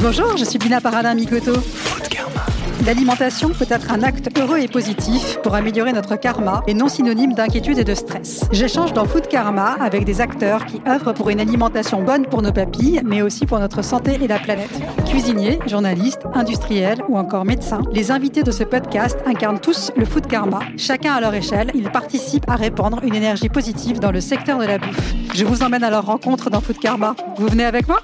Bonjour, je suis Bina Paradin Mikoto. L'alimentation peut être un acte heureux et positif pour améliorer notre karma et non synonyme d'inquiétude et de stress. J'échange dans Food Karma avec des acteurs qui œuvrent pour une alimentation bonne pour nos papilles, mais aussi pour notre santé et la planète. Cuisiniers, journalistes, industriels ou encore médecins, les invités de ce podcast incarnent tous le Food Karma. Chacun à leur échelle, ils participent à répandre une énergie positive dans le secteur de la bouffe. Je vous emmène à leur rencontre dans Food Karma. Vous venez avec moi?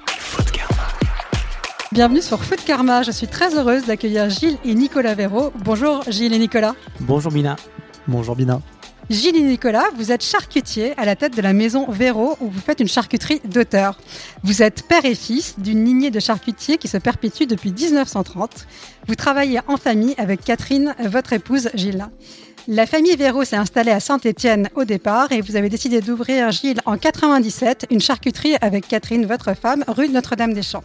Bienvenue sur Food Karma. Je suis très heureuse d'accueillir Gilles et Nicolas Véraud. Bonjour Gilles et Nicolas. Bonjour Bina. Bonjour Bina. Gilles et Nicolas, vous êtes charcutier à la tête de la maison Véro où vous faites une charcuterie d'auteur. Vous êtes père et fils d'une lignée de charcutiers qui se perpétue depuis 1930. Vous travaillez en famille avec Catherine, votre épouse Gilles. La famille Véro s'est installée à Saint-Étienne au départ et vous avez décidé d'ouvrir, Gilles, en 97, une charcuterie avec Catherine, votre femme, rue Notre-Dame-des-Champs.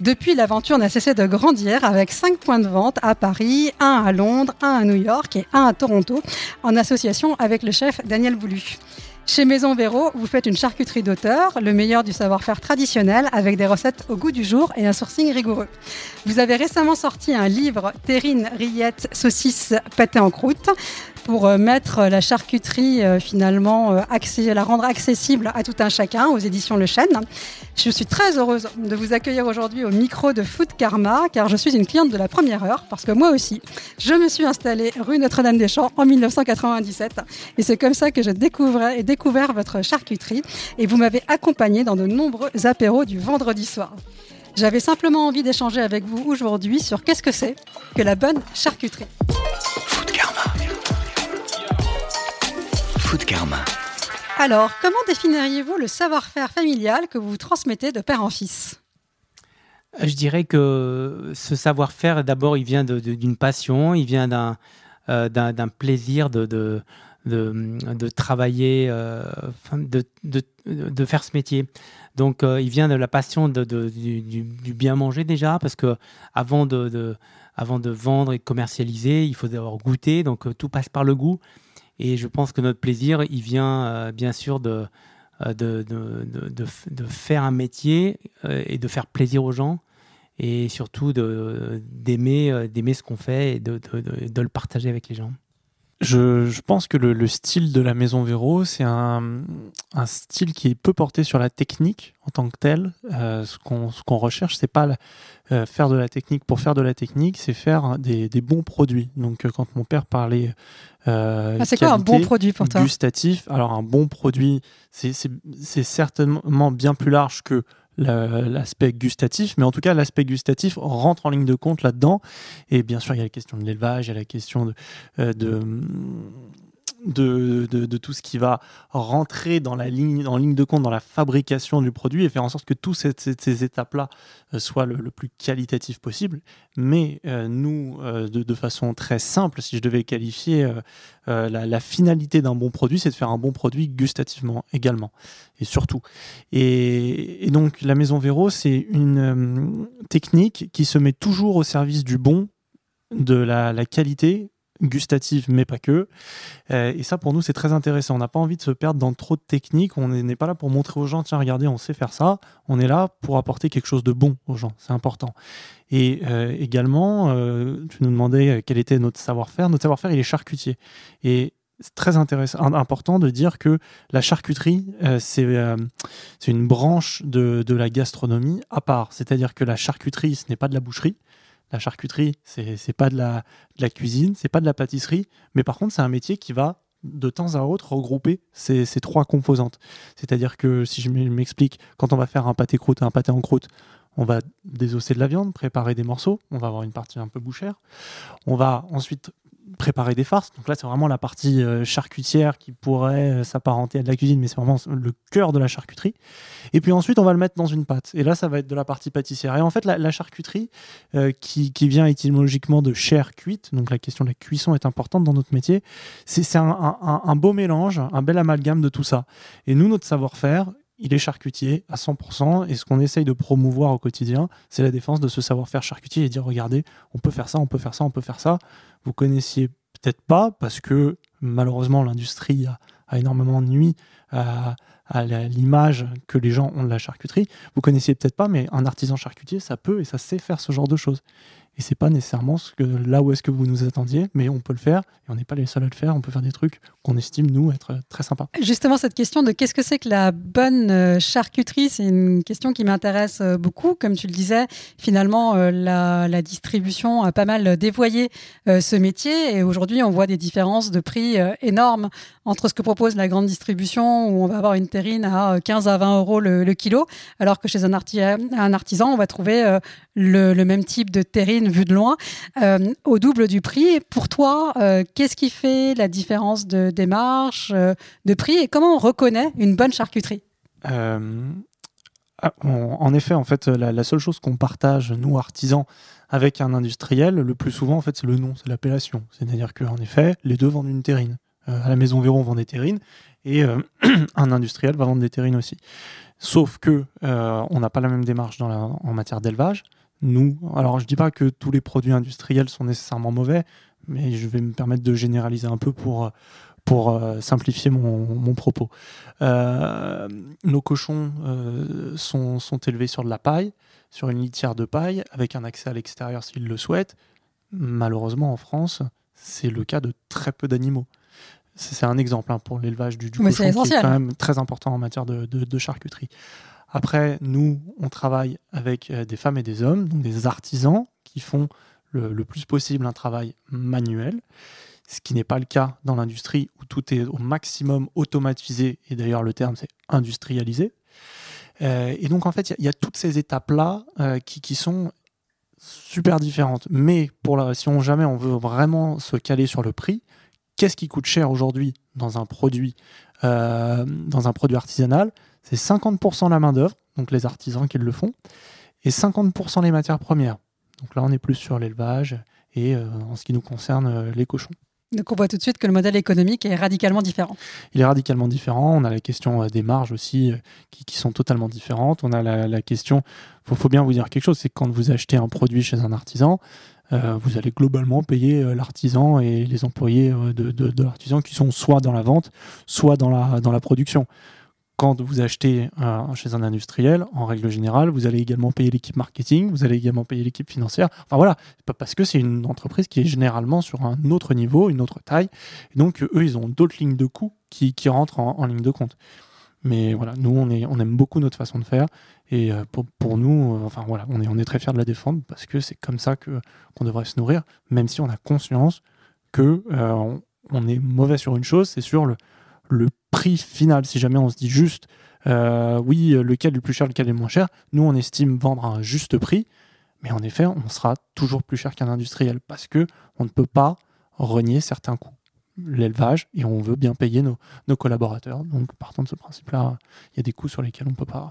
Depuis, l'aventure n'a cessé de grandir avec cinq points de vente à Paris, un à Londres, un à New York et un à Toronto, en association avec le chef Daniel Boulu. Chez Maison Véro, vous faites une charcuterie d'auteur, le meilleur du savoir-faire traditionnel, avec des recettes au goût du jour et un sourcing rigoureux. Vous avez récemment sorti un livre Terrine, rillettes, saucisses, pâté en croûte pour euh, mettre la charcuterie euh, finalement, euh, la rendre accessible à tout un chacun aux éditions Le Chêne. Je suis très heureuse de vous accueillir aujourd'hui au micro de Food Karma car je suis une cliente de la première heure parce que moi aussi, je me suis installée rue Notre-Dame-des-Champs en 1997 et c'est comme ça que je découvrais et découvert votre charcuterie et vous m'avez accompagnée dans de nombreux apéros du vendredi soir. J'avais simplement envie d'échanger avec vous aujourd'hui sur qu'est-ce que c'est que la bonne charcuterie. Food Karma. Alors, comment définiriez-vous le savoir-faire familial que vous transmettez de père en fils? Je dirais que ce savoir-faire, d'abord, il vient d'une passion, il vient d'un euh, plaisir de, de, de, de travailler, euh, de, de, de faire ce métier. Donc, euh, il vient de la passion de, de- du, du- du bien manger déjà, parce que avant de, de- avant de vendre et de commercialiser, il faut d'abord goûter, donc euh, tout passe par le goût. Et je pense que notre plaisir, il vient euh, bien sûr de, euh, de, faire un métier euh, et de faire plaisir aux gens et surtout d'aimer ce qu'on fait et de le partager avec les gens. Je, je pense que le, le style de la Maison Véro, c'est un, un style qui est peu porté sur la technique en tant que telle. Euh, ce qu'on ce qu'on recherche, c'est pas la- euh, faire de la technique pour faire de la technique, c'est faire des, des bons produits. Donc, euh, quand mon père parlait. Ah, C'est quoi un bon produit pour toi? gustatif. Alors un bon produit, c'est- certainement bien plus large que l'aspect gustatif, mais en tout cas l'aspect gustatif rentre en ligne de compte là-dedans. Et bien sûr, il y a la question de l'élevage, il y a la question de, euh, de, tout ce qui va rentrer dans la ligne, en ligne de compte dans la fabrication du produit et faire en sorte que toutes ces, étapes-là euh, soient le, plus qualitatif possible. Mais euh, nous, euh, de, façon très simple, si je devais qualifier la, finalité d'un bon produit, c'est de faire un bon produit gustativement également, et surtout. Et, donc la Maison Véro, c'est une technique qui se met toujours au service du bon, de la qualité gustative, mais pas que. Euh, et ça, pour nous, c'est très intéressant. On n'a pas envie de se perdre dans trop de techniques. On n'est pas là pour montrer aux gens, tiens, regardez, on sait faire ça. On est là pour apporter quelque chose de bon aux gens. C'est important. Et euh, également, euh, tu nous demandais quel était notre savoir-faire. Notre savoir-faire, il est charcutier. Et c'est très intéressant, im- important de dire que la charcuterie, c'est c'est une branche de, de la gastronomie à part. C'est-à-dire que la charcuterie, ce n'est pas de la boucherie. La charcuterie, c'est pas de la, de la cuisine, c'est pas de la pâtisserie, mais par contre, c'est un métier qui va de temps à autre regrouper ces, ces trois composantes. C'est-à-dire que si je m'explique, quand on va faire un pâté croûte un pâté en croûte, on va désosser de la viande, préparer des morceaux, on va avoir une partie un peu bouchère. On va ensuite préparer des farces. Donc là, c'est vraiment la partie euh, charcutière qui pourrait euh, s'apparenter à de la cuisine, mais c'est vraiment le cœur de la charcuterie. Et puis ensuite, on va le mettre dans une pâte. Et là, ça va être de la partie pâtissière. Et en fait, la, charcuterie, euh, qui, qui vient étymologiquement de chair cuite, donc la question de la cuisson est importante dans notre métier, c'est un beau mélange, un bel amalgame de tout ça. Et nous, notre savoir-faire, il est charcutier à 100%. Et ce qu'on essaye de promouvoir au quotidien, c'est la défense de ce savoir-faire charcutier et dire regardez, on peut faire ça, on peut faire ça, on peut faire ça. Vous connaissiez peut-être pas parce que malheureusement l'industrie a, énormément nuit à, à l'image que les gens ont de la charcuterie. Vous connaissiez peut-être pas, mais un artisan charcutier, ça peut et ça sait faire ce genre de choses. Et c'est pas nécessairement là où est-ce que vous nous attendiez, mais on peut le faire et on n'est pas les seuls à le faire. On peut faire des trucs qu'on estime nous être très sympas. Justement, cette question de qu'est-ce que c'est que la bonne euh, charcuterie, c'est une question qui m'intéresse euh, beaucoup. Comme tu le disais, finalement, euh, la, distribution a pas mal dévoyé euh, ce métier et aujourd'hui, on voit des différences de prix euh, énormes entre ce que propose la grande distribution où on va avoir une terrine à euh, 15 à 20 euros le, kilo, alors que chez un, arti- un artisan, on va trouver euh, le même type de terrine vu de loin euh, au double du prix. Pour toi, euh, qu'est-ce qui fait la différence de démarche, euh, de prix et comment on reconnaît une bonne charcuterie? Ah, en effet, en fait, la, seule chose qu'on partage, nous, artisans, avec un industriel, le plus souvent, en fait, c'est le nom, c'est l'appellation. C'est-à-dire qu'en effet, les deux vendent une terrine. À la maison Véro, on vend des terrines, et un industriel va vendre des terrines aussi. Sauf que on n'a pas la même démarche en matière d'élevage. Nous, alors je dis pas que tous les produits industriels sont nécessairement mauvais, mais je vais me permettre de généraliser un peu pour, pour euh, simplifier mon, mon propos. Euh, nos cochons euh, sont, sont élevés sur de la paille, sur une litière de paille, avec un accès à l'extérieur s'ils le souhaitent. Malheureusement, en France, c'est le cas de très peu d'animaux. C'est un exemple hein, pour l'élevage du, du cochon qui est quand même très important en matière de, de- de charcuterie. Après, nous, on travaille avec euh, des femmes et des hommes, donc des artisans qui font le, plus possible un travail manuel, ce qui n'est pas le cas dans l'industrie où tout est au maximum automatisé, et d'ailleurs le terme c'est industrialisé. Euh, et donc en fait, il y a- toutes ces étapes-là euh, qui, sont super différentes. Mais pour si on jamais on veut vraiment se caler sur le prix, qu'est-ce qui coûte cher aujourd'hui dans dans un produit artisanal? C'est 50% la main d'œuvre, donc les artisans qui le font, et 50% les matières premières. Donc là, on est plus sur l'élevage et euh, en ce qui nous concerne, euh, les cochons. Donc on voit tout de suite que le modèle économique est radicalement différent. Il est radicalement différent. On a la question euh, des marges aussi qui, qui sont totalement différentes. On a la, la question, il faut, faut bien vous dire quelque chose, c'est que quand vous achetez un produit chez un artisan, euh, vous allez globalement payer l'artisan et les employés de, de- de l'artisan qui sont soit dans la vente, soit dans la, dans la production. Quand vous achetez euh, chez un industriel, en règle générale, vous allez également payer l'équipe marketing, vous allez également payer l'équipe financière. Enfin voilà, pas parce que c'est une entreprise qui est généralement sur un autre niveau, une autre taille. Et donc, eux, ils ont d'autres lignes de coûts qui, rentrent en, ligne de compte. Mais voilà, nous, on, aime beaucoup notre façon de faire. Et euh, pour, nous, euh, enfin voilà, on est, très fiers de la défendre parce que c'est comme ça que, qu'on devrait se nourrir, même si on a conscience que est mauvais sur une chose, c'est sur le, le prix final. Si jamais on se dit juste, euh, oui, lequel est le plus cher, lequel est le moins cher, nous, on estime vendre à un juste prix. Mais en effet, on sera toujours plus cher qu'un industriel parce que on ne peut pas renier certains coûts. L'élevage, et on veut bien payer nos, nos collaborateurs. Donc, partant de ce principe-là, il y a des coûts sur lesquels on peut pas,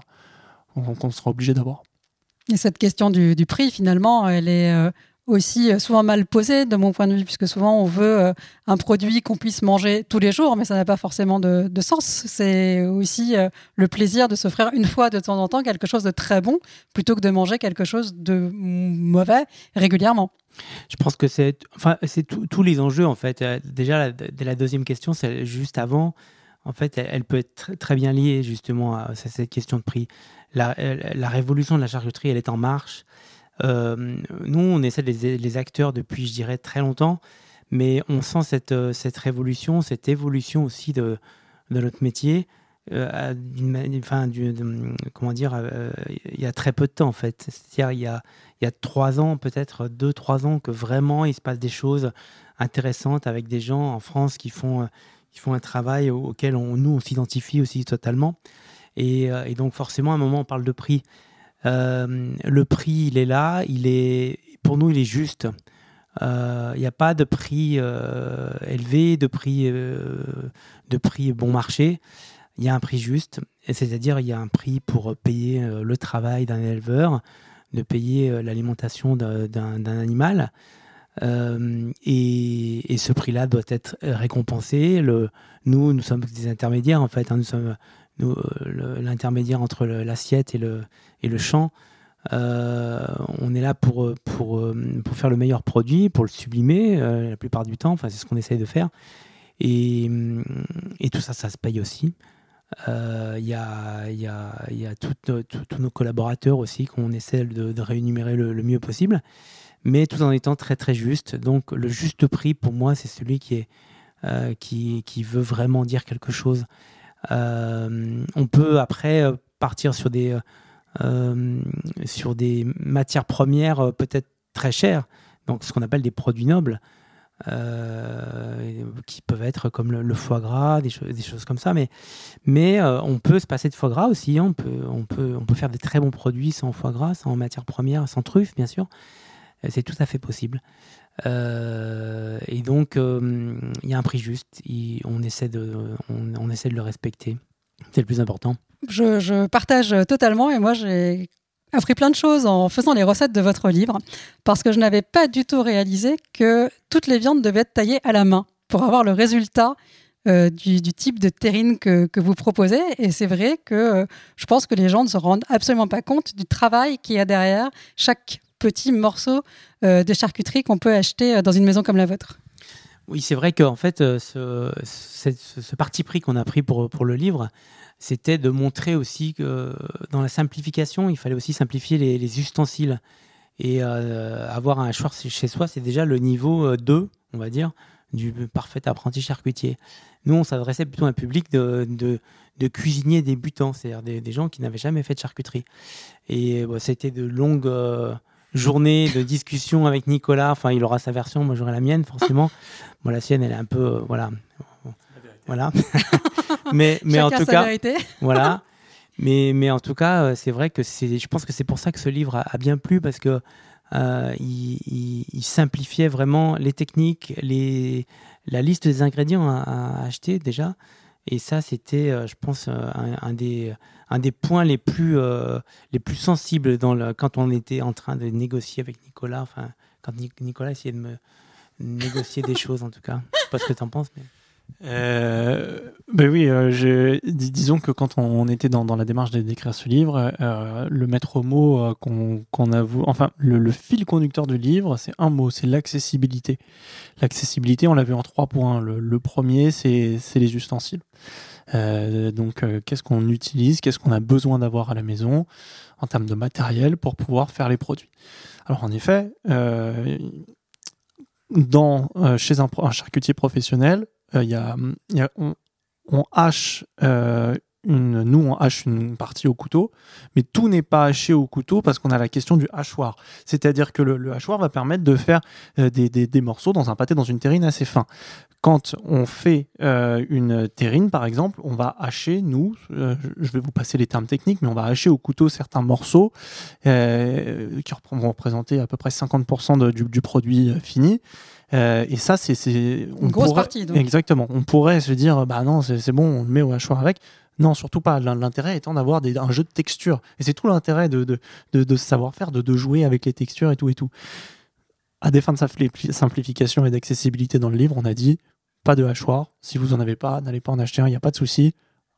on- qu'on sera obligé d'avoir. Et cette question du, du prix, finalement, elle est euh, aussi euh, souvent mal posée de mon point de vue, puisque souvent on veut euh, un produit qu'on puisse manger tous les jours, mais ça n'a pas forcément de, sens. C'est aussi euh, le plaisir de s'offrir une fois de temps en temps quelque chose de très bon, plutôt que de manger quelque chose de mauvais régulièrement. Je pense que c'est enfin, tous les enjeux, en fait. Déjà, la, deuxième question, c'est juste avant. En fait, elle, peut être très, bien liée justement à, cette question de prix. La révolution de la charcuterie, elle est en marche. Euh, nous, on essaie de les, acteurs depuis, je dirais, très longtemps, mais on sent cette, euh, révolution, cette évolution aussi de, notre métier. euh, enfin, comment dire, il y a très peu de temps en fait. C'est-à-dire, il y a, trois ans, peut-être deux, trois ans, que vraiment il se passe des choses intéressantes avec des gens en France qui font, un travail au- auquel on, nous, on s'identifie aussi totalement. Et, et donc, forcément, à un moment, on parle de prix. Euh, le prix, il est là, il est, pour nous, il est juste. Euh, Il n'y a pas de prix euh, élevé, de prix, euh, de prix bon marché. Il y a un prix juste, c'est-à-dire il y a un prix pour payer euh, le travail d'un éleveur, de payer euh, l'alimentation d'un- animal. Euh, et, ce prix-là doit être récompensé. Nous, nous sommes des intermédiaires, en fait. hein. nous sommes euh, l'intermédiaire entre l'assiette et le, et le champ. Euh, on est là pour, euh, pour, pour faire le meilleur produit, pour le sublimer la plupart du temps. Enfin, c'est ce qu'on essaye de faire. Et, et tout ça, ça se paye aussi. Il y a, y a, y a tous nos collaborateurs aussi qu'on essaie de, de rémunérer le, le, mieux possible, mais tout en étant très très juste. Donc le juste prix pour moi, c'est celui qui, est, qui, qui, veut vraiment dire quelque chose. Euh, on peut après partir sur des, euh, sur des matières premières peut-être très chères, donc ce qu'on appelle des produits nobles. Euh, qui peuvent être comme le, foie gras, des, choses comme ça. Mais, mais euh, on peut se passer de foie gras aussi. Hein. On, peut, on, peut, on peut faire des très bons produits sans foie gras, sans matière première, sans truffe, bien sûr. Euh, c'est tout à fait possible. Et donc, il y a un prix juste. on, essaie de, on, essaie de le respecter. C'est le plus important. Je, partage totalement et moi j'ai appris plein de choses en faisant les recettes de votre livre, parce que je n'avais pas du tout réalisé que toutes les viandes devaient être taillées à la main pour avoir le résultat euh, du, type de terrine que, vous proposez. Et c'est vrai que euh, je pense que les gens ne se rendent absolument pas compte du travail qu'il y a derrière chaque petit morceau euh, de charcuterie qu'on peut acheter euh, dans une maison comme la vôtre. Oui, c'est vrai qu'en fait, euh, ce, parti pris qu'on a pris pour, pour le livre, c'était de montrer aussi que dans la simplification, il fallait aussi simplifier les, les ustensiles. Et avoir un hachoir chez soi, c'est déjà le niveau 2, on va dire, du parfait apprenti charcutier. Nous, on s'adressait plutôt à un public de, de, cuisiniers débutants, c'est-à-dire des, gens qui n'avaient jamais fait de charcuterie. Et bon, c'était de longues journées de discussion avec Nicolas. Enfin, il aura sa version, moi j'aurai la mienne, forcément. Bon, la sienne, elle est un peu. Euh, voilà. Voilà. mais mais en tout cas, vérité. voilà. Mais, mais en tout cas, c'est vrai que c'est, je pense que c'est pour ça que ce livre a, a bien plu parce que euh, il, il, il, simplifiait vraiment les techniques, les, la liste des ingrédients à, à acheter déjà. Et ça, c'était, euh, je pense, un, un, des, un des points les plus, euh, les plus sensibles dans le, quand on était en train de négocier avec Nicolas. Enfin, quand Nicolas essayait de me négocier des choses, en tout cas. Je sais pas ce que tu en penses. Mais... Euh, ben oui, euh, disons que quand on, était dans, la démarche d'écrire ce livre, euh, le maître mot qu'on qu a voulu, enfin le, fil conducteur du livre, c'est un mot, c'est l'accessibilité. L'accessibilité, on l'a vu en trois points. Le, premier, c'est les ustensiles. Donc, qu'est-ce qu'on utilise, qu'est-ce qu'on a besoin d'avoir à la maison en termes de matériel pour pouvoir faire les produits? Alors en effet, dans, chez un, charcutier professionnel, y a, y a, on, hache euh, une, nous on hache une partie au couteau, mais tout n'est pas haché au couteau parce qu'on a la question du hachoir. C'est-à-dire que le, hachoir va permettre de faire euh, des, des, morceaux dans un pâté, dans une terrine assez fin. Quand on fait euh, une terrine, par exemple, on va hacher, nous, euh, je vais vous passer les termes techniques, mais on va hacher au couteau certains morceaux euh, qui vont représenter à peu près 50% de, du, du, produit fini. Euh, et ça, c'est une grosse pourrait, partie. Donc. Exactement. On pourrait se dire, bah non, c'est bon, on le met au hachoir avec. Non, surtout pas. L'intérêt étant d'avoir un jeu de texture. Et c'est tout l'intérêt de, de, de, de savoir-faire, de, de jouer avec les textures et tout et tout. À des fins de simplification et d'accessibilité dans le livre, on a dit pas de hachoir. Si vous en avez pas, n'allez pas en acheter un, il n'y a pas de souci.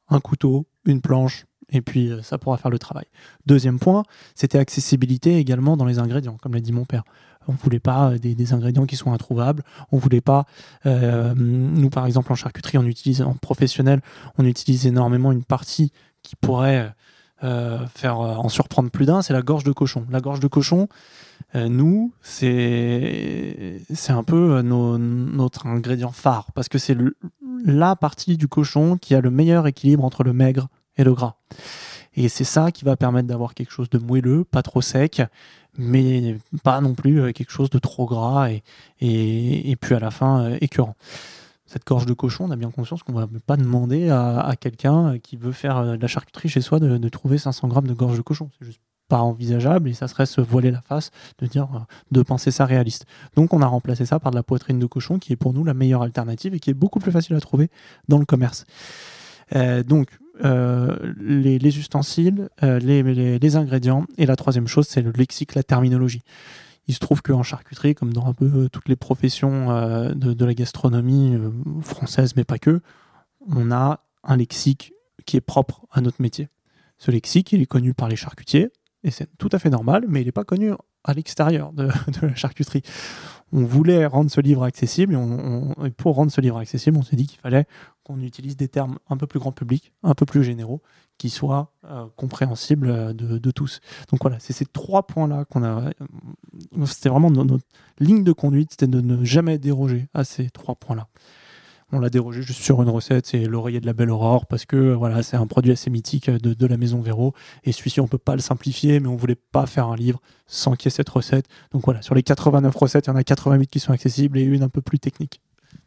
Un couteau, une planche, et puis ça pourra faire le travail. Deuxième point, c'était accessibilité également dans les ingrédients, comme l'a dit mon père. On voulait pas des, des, ingrédients qui sont introuvables. On voulait pas. Euh, nous, par exemple, en charcuterie, on utilise en professionnel, on utilise énormément une partie qui pourrait euh, faire en surprendre plus d'un. C'est la gorge de cochon. La gorge de cochon, euh, nous, c'est un peu notre ingrédient phare parce que c'est la partie du cochon qui a le meilleur équilibre entre le maigre et le gras. Et c'est ça qui va permettre d'avoir quelque chose de moelleux, pas trop sec, mais pas non plus euh, quelque chose de trop gras et, et, puis à la fin euh, écœurant. Cette gorge de cochon, on a bien conscience qu'on ne va pas demander à, à quelqu'un qui veut faire de la charcuterie chez soi de, trouver 500 grammes de gorge de cochon. C'est juste pas envisageable et ça serait se voiler la face de dire de penser ça réaliste. Donc on a remplacé ça par de la poitrine de cochon qui est pour nous la meilleure alternative et qui est beaucoup plus facile à trouver dans le commerce. Euh, donc euh, les, les, ustensiles, euh, les, ingrédients et la troisième chose c'est le lexique, la terminologie. Il se trouve qu'en charcuterie, comme dans un peu toutes les professions euh, de, la gastronomie euh, française, mais pas que, on a un lexique qui est propre à notre métier. Ce lexique, il est connu par les charcutiers, et c'est tout à fait normal, mais il n'est pas connu à l'extérieur de, la charcuterie. On voulait rendre ce livre accessible et pour rendre ce livre accessible, on s'est dit qu'il fallait qu'on utilise des termes un peu plus grand public, un peu plus généraux, qui soient euh, compréhensibles euh, de, tous. Donc voilà, c'est ces trois points-là qu'on a. euh, C'était vraiment no- notre ligne de conduite, c'était de ne jamais déroger à ces trois points-là. On l'a dérogé juste sur une recette, c'est l'oreiller de la belle aurore, parce que voilà, c'est un produit assez mythique de, de la maison Véro. Et celui-ci, on peut pas le simplifier, mais on voulait pas faire un livre sans qu'il y ait cette recette. Donc voilà, sur les 89 recettes, il y en a 88 qui sont accessibles et une un peu plus technique.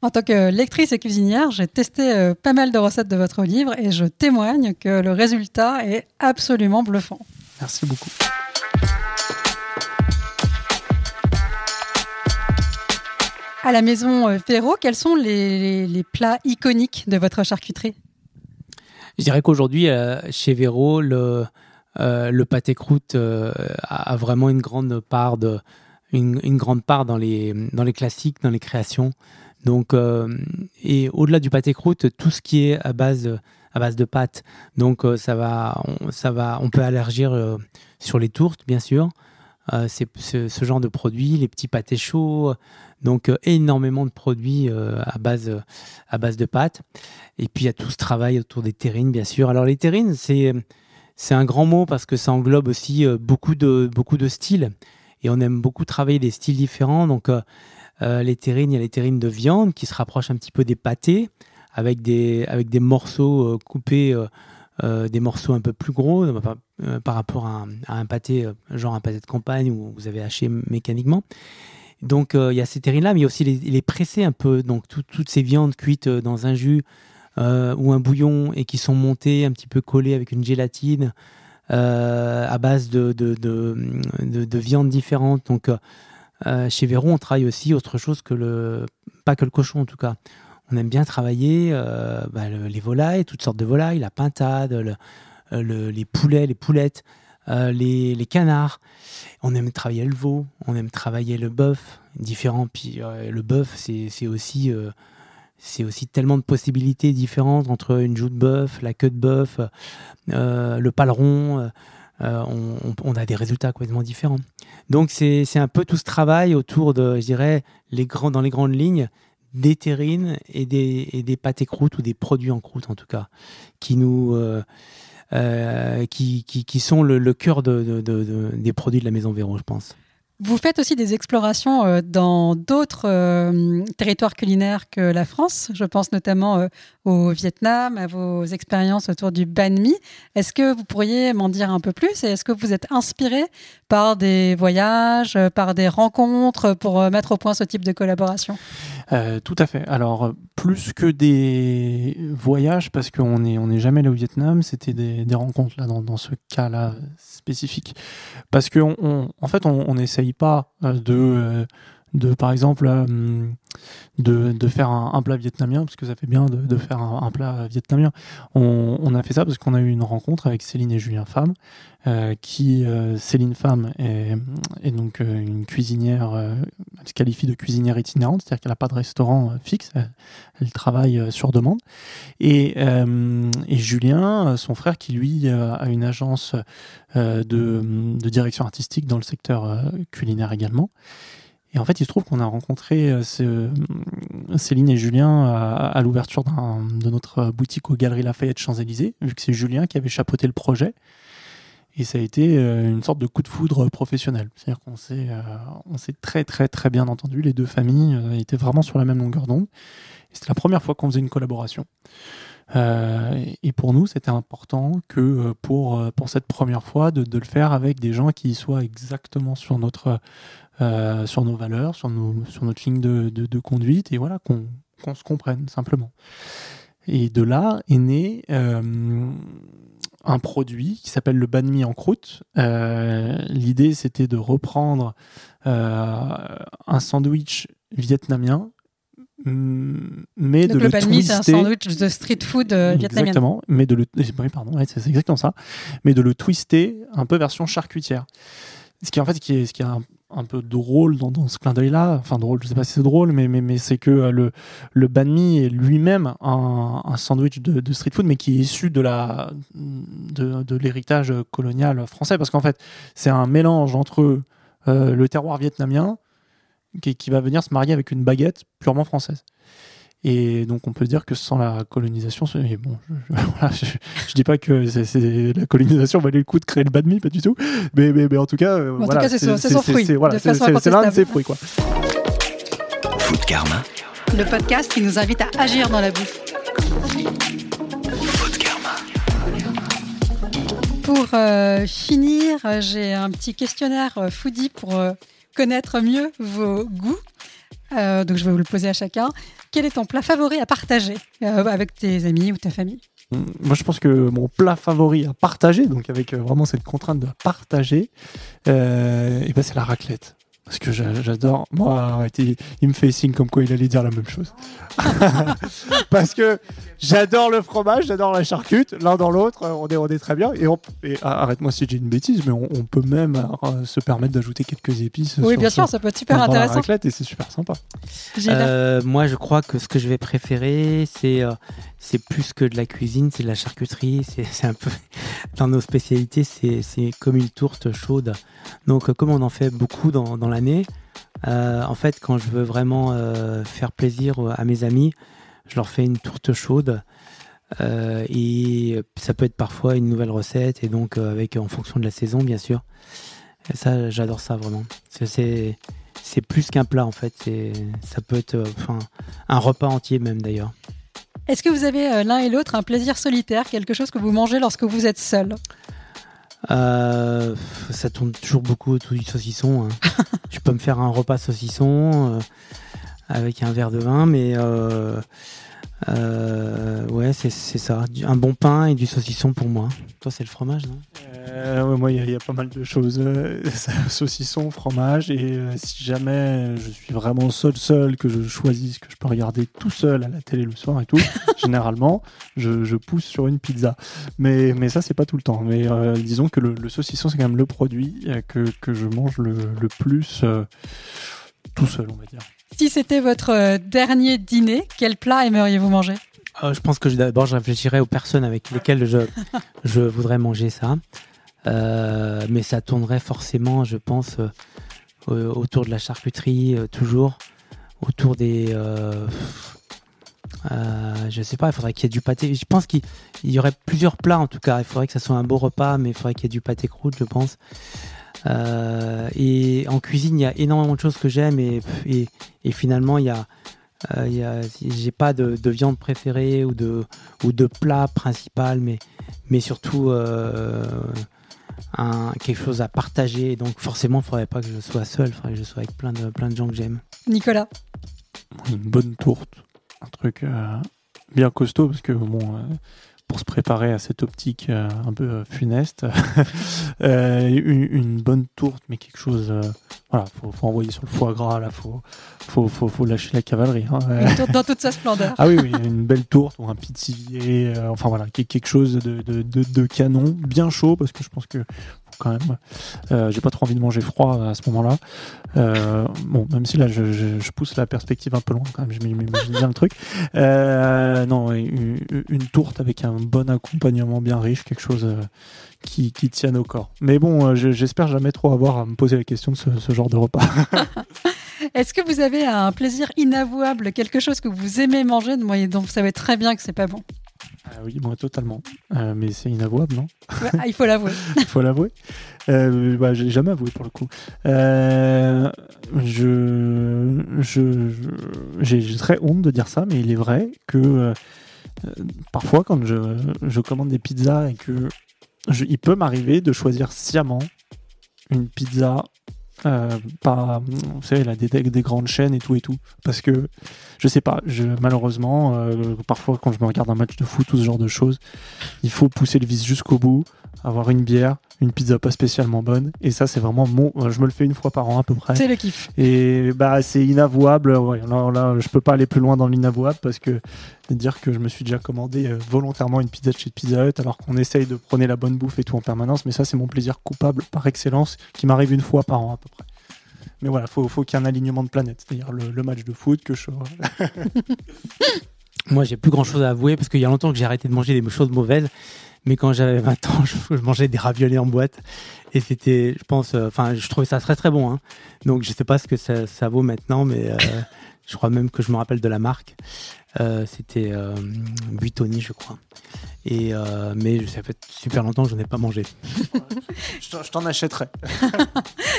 En tant que lectrice et cuisinière, j'ai testé euh, pas mal de recettes de votre livre et je témoigne que le résultat est absolument bluffant. Merci beaucoup. À la maison euh, Ferro, quels sont les, les- les plats iconiques de votre charcuterie? Je dirais qu'aujourd'hui, euh, chez Véro, le, euh, le pâté croûte euh, a a vraiment une grande part de une, une grande part dans les dans les classiques, dans les créations. Donc euh, et au-delà du pâté croûte, tout ce qui est à base à base de pâtes. Donc euh, ça va on, ça va on peut allergir euh, sur les tourtes bien sûr. C'est ce, genre de produits, les petits pâtés chauds, donc énormément de produits à base à base de pâtes. Et puis il y a tout ce travail autour des terrines, bien sûr. Alors les terrines, c'est c'est un grand mot parce que ça englobe aussi beaucoup de beaucoup de styles. Et on aime beaucoup travailler des styles différents. Donc euh, les terrines, il y a les terrines de viande qui se rapprochent un petit peu des pâtés avec des avec des morceaux euh, coupés. euh, des morceaux un peu plus gros par, rapport à un, pâté, genre un pâté de campagne où vous avez haché mécaniquement. Donc il y a ces terrines-là, mais il y a aussi les, les pressés un peu, donc tout- toutes ces viandes cuites dans un jus ou un bouillon et qui sont montées un petit peu collées avec une gélatine à base de, de, de, de- de viandes différentes. Donc euh, chez Véron, on travaille aussi autre chose que le... pas que le cochon en tout cas. On aime bien travailler euh, bah, le- les volailles, toutes sortes de volailles, la pintade, euh, le- les poulets, les poulettes, les, canards. On aime travailler le veau, on aime travailler le bœuf, différent. Puis le bœuf, c'est aussi, tellement de possibilités différentes entre une joue de bœuf, la queue de bœuf, le paleron. Euh, on, a des résultats complètement différents. Donc c'est un peu tout ce travail autour de, je dirais, les grands, dans les grandes lignes, des terrines et des, et des pâtés croûtes ou des produits en croûte en tout cas, qui nous, euh, euh, qui, qui, qui sont le, cœur de, de- de- de- des produits de la maison Véro, je pense. Vous faites aussi des explorations dans d'autres territoires culinaires que la France. Je pense notamment au Vietnam, à vos expériences autour du banh mi. Est-ce que vous pourriez m'en dire un peu plus et est-ce que vous êtes inspiré par des voyages, par des rencontres pour euh, mettre au point ce type de collaboration? Euh, tout à fait. Alors, plus que des voyages, parce qu'on n'est on est jamais allé au Vietnam, c'était des, rencontres là, dans, ce cas-là spécifique. Parce qu'en on, en fait, on n'essaye pas euh, de, de, par exemple, euh, de, de faire un, plat vietnamien, parce que ça fait bien de, de faire un, plat vietnamien. On, on a fait ça parce qu'on a eu une rencontre avec Céline et Julien Femme, euh, qui, euh, Céline Femme, est, est donc une cuisinière, elle se qualifie de cuisinière itinérante, c'est-à-dire qu'elle n'a pas de restaurant fixe, elle, elle travaille sur demande. Et, et Julien, son frère, qui lui a une agence de, de direction artistique dans le secteur culinaire également. Et en fait, il se trouve qu'on a rencontré euh, Céline et Julien à, l'ouverture de notre boutique aux Galeries Lafayette Champs-Élysées, vu que c'est Julien qui avait chapeauté le projet. Et ça a été euh, une sorte de coup de foudre professionnel. C'est-à-dire qu'on s'est, euh, on s'est très très très bien entendu. Les deux familles étaient vraiment sur la même longueur d'onde. C'était la première fois qu'on faisait une collaboration. Euh, et- pour nous, c'était important que euh, pour, euh, pour cette première fois, de, de le faire avec des gens qui soient exactement sur, notre, sur nos valeurs, sur, nos, sur notre ligne de, de- conduite, et voilà, qu'on qu'on se comprenne simplement. Et de là est né un produit qui s'appelle le banh mi en croûte. L'idée, c'était de reprendre un sandwich vietnamien, mais Donc de le le mi, c'est un twister. sandwich de street food euh, vietnamien. Exactement, mais de le, oui, pardon, ouais, c'est exactement ça, mais de le twister un peu version charcutière. Ce qui en fait, ce qui est, ce qui est un, un peu drôle dans, dans ce clin d'œil-là, enfin drôle, je sais pas si c'est drôle, mais, mais, mais c'est que euh, le, le banh mi est lui-même un, un sandwich de, de street food, mais qui est issu de la de, de l'héritage colonial français, parce qu'en fait, c'est un mélange entre euh, le terroir vietnamien qui, qui va venir se marier avec une baguette purement française. Et donc on peut dire que sans la colonisation, bon, je, je- voilà, je, je dis pas que c'est, c'est- la colonisation valait le coup de créer le mie, pas du tout. Mais, mais, mais en tout cas, euh, En tout voilà, cas, c'est son- son fruit, c'est- voilà, l'un de ses fruits, quoi. Food Karma. Le podcast qui nous invite à agir dans la bouffe. Food Karma. Pour euh, finir, j'ai un petit questionnaire euh, foodie pour euh, connaître mieux vos goûts. Euh, donc je vais vous le poser à chacun. Quel est ton plat favori à partager euh, avec tes amis ou ta famille? Mm, Moi, je pense que mon plat favori à partager, donc avec euh, vraiment cette contrainte de partager, et ben c'est la raclette. Parce que j'a- j'adore. Moi, arrête, il, il me fait signe comme quoi il allait dire la même chose. Parce que j'adore le fromage, j'adore la charcute. L'un dans l'autre, euh, on est, on est très bien. Et, et, ah, arrête-moi si j'ai une bêtise, mais on, on peut même euh, se permettre d'ajouter quelques épices. Oui, sur- bien sûr, ça peut être super la intéressant. et c'est super sympa. Euh, moi, je crois que ce que je vais préférer, c'est euh, c'est plus que de la cuisine, c'est de la charcuterie. C'est un peu dans nos spécialités, c'est c'est comme une tourte chaude. Donc, comme on en fait beaucoup dans, dans euh, en fait, quand je veux vraiment euh, faire plaisir à mes amis, je leur fais une tourte chaude. Euh, et ça peut être parfois une nouvelle recette, et donc avec en fonction de la saison, bien sûr. Et ça, j'adore ça vraiment. C'est- plus qu'un plat en fait. Ça peut être un repas entier même d'ailleurs. Est-ce que vous avez l'un et l'autre un plaisir solitaire, quelque chose que vous mangez lorsque vous êtes seul? Euh, ça tourne toujours beaucoup autour du saucisson. hein. Je peux me faire un repas saucisson euh, avec un verre de vin, mais euh, euh, ouais, c'est ça. Un bon pain et du saucisson pour moi. Toi, c'est le fromage, non? Euh, ouais, moi, il y, a- il y a pas mal de choses. Euh, saucisson, fromage. Et euh, si jamais je suis vraiment seul, seul, que je choisis, que je peux regarder tout seul à la télé le soir et tout, généralement, je, je pousse sur une pizza. Mais, mais ça, c'est pas tout le temps. Mais disons que le, le saucisson, c'est quand même le produit que, que je mange le, le plus tout seul, on va dire. Si c'était votre euh, dernier dîner, quel plat aimeriez-vous manger? Euh, Je pense que d'abord, je réfléchirais aux personnes avec lesquelles je, je voudrais manger ça. Euh, mais ça tournerait forcément, je pense, euh, autour de la charcuterie, toujours. Autour des. Euh, je sais pas, il faudrait qu'il y ait du pâté. Je pense qu'il il y aurait plusieurs plats en tout cas. Il faudrait que ça soit un beau repas, mais il faudrait qu'il y ait du pâté croûte, je pense. Euh, et en cuisine, il y a énormément de choses que j'aime et, et, et finalement, il y a. euh, il y a- j'ai pas de, de viande préférée ou de, ou de plat principal, mais, mais surtout euh, un, quelque chose à partager. Et donc forcément, il faudrait pas que je sois seul, il faudrait que je sois avec plein de, plein de gens que j'aime. Nicolas Une bonne tourte. Un truc euh, bien costaud, parce que bon. Pour se préparer à cette optique euh, un peu euh, funeste, euh, une, une bonne tourte, mais quelque chose, voilà, faut, faut envoyer sur le foie gras, là, faut, faut, faut, faut lâcher la cavalerie. hein. Une tourte dans toute sa splendeur. ah oui, oui, une belle tourte ou un euh, enfin voilà, quel- quelque chose de, de, de, de canon, bien chaud, parce que je pense que même, euh, j'ai pas trop envie de manger froid à ce moment-là. Euh, bon, même si là, je, pousse la perspective un peu loin quand même, je m'imagine bien le truc. Euh, non, une, une tourte avec un bon accompagnement bien riche, quelque chose euh, qui, qui tienne au corps. Mais bon, je- j'espère jamais trop avoir à me poser la question de ce, genre de repas. Est-ce que vous avez un plaisir inavouable, quelque chose que vous aimez manger, dont vous savez très bien que c'est pas bon? Ah oui, moi totalement. Euh, mais c'est inavouable, non Ouais, ah, Il faut l'avouer. Il faut l'avouer. Euh, bah, j'ai jamais avoué pour le coup. Euh, je, je, j'ai très honte de dire ça, mais il est vrai que euh, parfois quand je, je commande des pizzas et que je- il peut m'arriver de choisir sciemment une pizza. Euh, pas, vous savez, là, des, des grandes chaînes et tout et tout. Parce que, je sais pas, je, malheureusement, euh, parfois quand je me regarde un match de foot ou ce genre de choses, il faut pousser le vis jusqu'au bout, avoir une bière, une pizza pas spécialement bonne. Et ça, c'est vraiment mon. Je me le fais une fois par an à peu près. C'est le kiff. Et bah, c'est inavouable. Ouais, là, là, je peux pas aller plus loin dans l'inavouable parce que dire que je me suis déjà commandé euh, volontairement une pizza de chez Pizza Hut alors qu'on essaye de prôner la bonne bouffe et tout en permanence. Mais ça, c'est mon plaisir coupable par excellence qui m'arrive une fois par an à peu près. Mais voilà, faut, faut qu'il y ait un alignement de planètes, c'est-à-dire le, le match de foot que je. Moi, j'ai plus grand chose à avouer parce qu'il y a longtemps que j'ai arrêté de manger des choses mauvaises. Mais quand j'avais 20 ans, je, mangeais des raviolis en boîte. Et c'était, je pense, enfin, je trouvais ça très très bon. Hein. Donc, je sais pas ce que ça, vaut maintenant, mais je crois même que je me rappelle de la marque. c'était Buitoni, je crois. Et mais ça fait super longtemps que je n'en ai pas mangé. je t'en achèterai.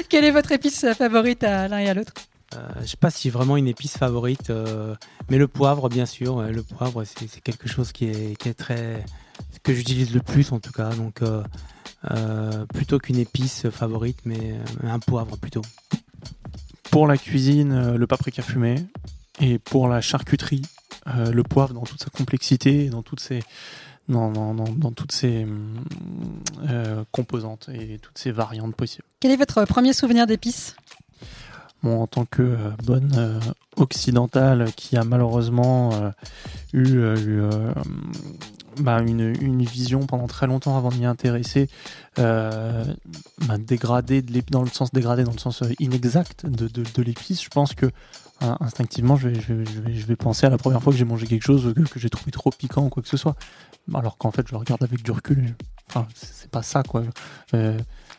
Quelle est votre épice favorite à l'un et à l'autre? Euh, je ne sais pas si vraiment une épice favorite, euh, mais le poivre, bien sûr. le poivre, c'est quelque chose qui est, qui est très. Que j'utilise le plus en tout cas. Donc, euh, plutôt qu'une épice favorite, mais un poivre plutôt. Pour la cuisine, le paprika fumé. Et pour la charcuterie, le poivre dans toute sa complexité, dans toutes ses. Dans, dans, dans, toutes ces composantes et toutes ces variantes possibles. Quel est votre premier souvenir d'épices? En tant que euh, bonne euh, occidentale qui a malheureusement euh, eu, bah, une, vision pendant très longtemps avant de m'y intéresser, bah, dégradée dans le sens dégradé, dans le sens inexact de, l'épice, je pense que instinctivement, je vais, penser à la première fois que j'ai mangé quelque chose que, j'ai trouvé trop piquant ou quoi que ce soit. Alors qu'en fait, je regarde avec du recul. Enfin, c'est pas ça, quoi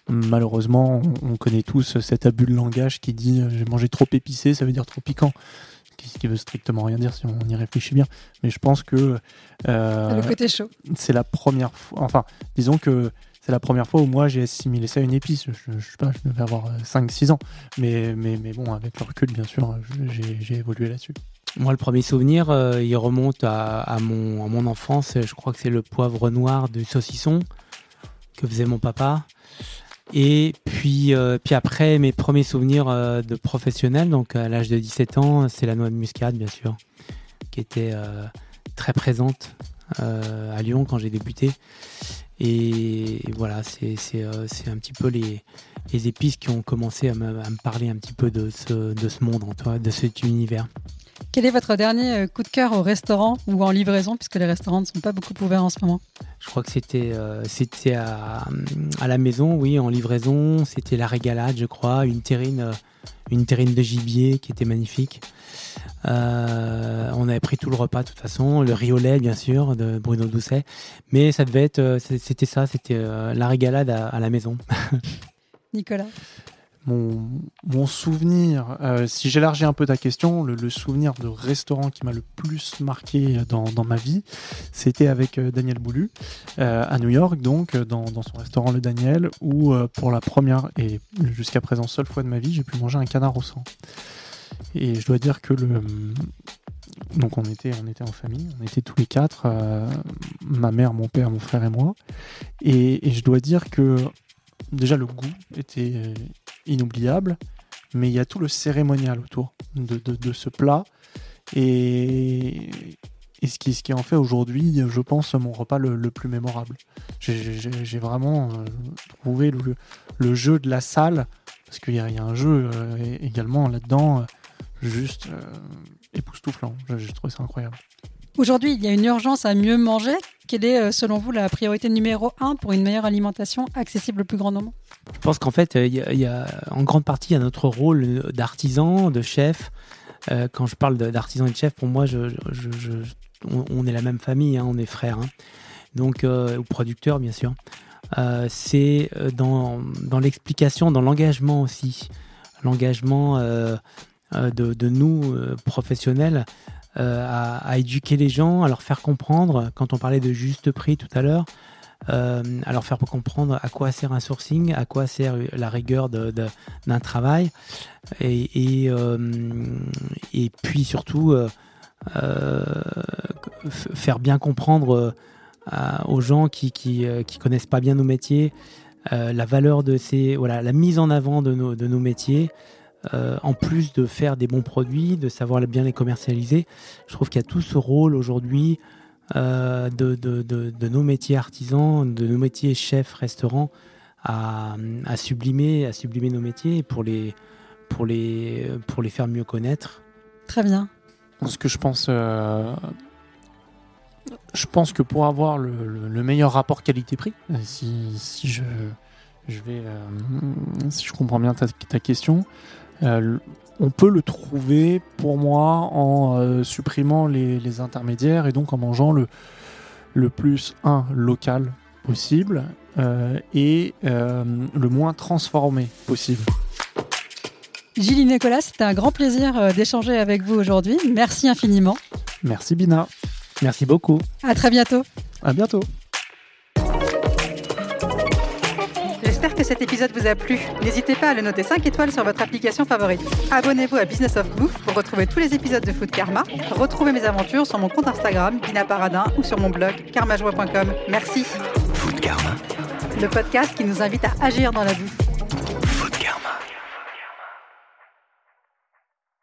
malheureusement, on connaît tous cet abus de langage qui dit euh, j'ai mangé trop épicé, ça veut dire trop piquant. Ce qui veut strictement rien dire si on y réfléchit bien. Mais je pense que. Euh, le côté chaud. C'est la première fois. Enfin, disons que c'est la première fois où moi j'ai assimilé ça à une épice. Je, ne sais pas, je devais avoir 5-6 ans. Mais, mais, mais bon, avec le recul, bien sûr, j'ai évolué là-dessus. Moi, le premier souvenir, euh, il remonte à, à, mon, à mon enfance. Je crois que c'est le poivre noir du saucisson que faisait mon papa. Et puis, euh, puis après, mes premiers souvenirs euh, de professionnel, donc à l'âge de 17 ans, c'est la noix de muscade, bien sûr, qui était euh, très présente à Lyon quand j'ai débuté. Et, voilà, c'est un petit peu les, les, épices qui ont commencé à me, à me, parler un petit peu de ce, de ce monde, de cet univers. Quel est votre dernier euh, coup de cœur au restaurant ou en livraison, puisque les restaurants ne sont pas beaucoup ouverts en ce moment? Je crois que c'était euh, c'était à, à, la maison, oui, en livraison. C'était la régalade, je crois, une terrine, euh, une terrine de gibier qui était magnifique. on avait pris tout le repas de toute façon, le lait bien sûr de Bruno Doucet, mais ça devait être, c'était ça, c'était la régalade à, à la maison. Nicolas mon, souvenir, euh, si j'élargis un peu ta question, le, souvenir de restaurant qui m'a le plus marqué dans, ma vie, c'était avec euh, Daniel Boulu euh, à New York, donc dans, son restaurant Le Daniel, où pour la première et jusqu'à présent seule fois de ma vie, j'ai pu manger un canard au sang. Et je dois dire que le, donc on était, on était en famille, on était tous les quatre, ma mère, mon père, mon frère et moi. et, je dois dire que déjà le goût était euh, inoubliable, mais il y a tout le cérémonial autour de, ce plat. Et, ce, qui, ce qui en fait aujourd'hui, je pense, mon repas le, plus mémorable. J'ai vraiment euh, trouvé le, jeu de la salle, parce qu'il y, a un jeu euh, également là-dedans, juste époustouflant. J'ai trouvé ça incroyable. Aujourd'hui, il y a une urgence à mieux manger. Quelle est, euh, selon vous, la priorité numéro un pour une meilleure alimentation accessible au plus grand nombre? Je pense qu'en fait, euh, il y, a, en grande partie, il y a notre rôle d'artisan, de chef. Euh, quand je parle d'artisan et de chef, pour moi, on, est la même famille, hein, on est frères. Hein. Donc, ou producteurs, bien sûr. C'est dans, l'explication, dans l'engagement aussi. L'engagement de, nous, professionnels, euh, à, éduquer les gens, à leur faire comprendre, quand on parlait de juste prix tout à l'heure, euh, à leur faire comprendre à quoi sert un sourcing, à quoi sert la rigueur d'un travail, et, euh, puis surtout faire bien comprendre aux gens qui, qui, qui, connaissent pas bien nos métiers la valeur de ces voilà la mise en avant de nos, de nos métiers euh, en plus de faire des bons produits, de savoir bien les commercialiser, je trouve qu'il y a tout ce rôle aujourd'hui euh, de, nos métiers artisans, de nos métiers chefs, restaurants, à, sublimer, à sublimer nos métiers pour les, pour les, pour les faire mieux connaître. Très bien. Ce que je pense, euh, je pense que pour avoir le, meilleur rapport qualité-prix, si, je, je vais, si je comprends bien ta, ta question, euh, on peut le trouver pour moi en euh, supprimant les, intermédiaires et donc en mangeant le, le plus un local possible euh, et le moins transformé possible. Gilles Nicolas, c'était un grand plaisir d'échanger avec vous aujourd'hui. Merci infiniment. Merci Bina. Merci beaucoup. À très bientôt. À bientôt. Que cet épisode vous a plu. N'hésitez pas à le noter 5 étoiles sur votre application favorite. Abonnez-vous à Business of Bouffe pour retrouver tous les épisodes de Food Karma. Retrouvez mes aventures sur mon compte Instagram, Bina Paradin, ou sur mon blog, karmajoie.com. Merci. Food Karma. Le podcast qui nous invite à agir dans la bouffe.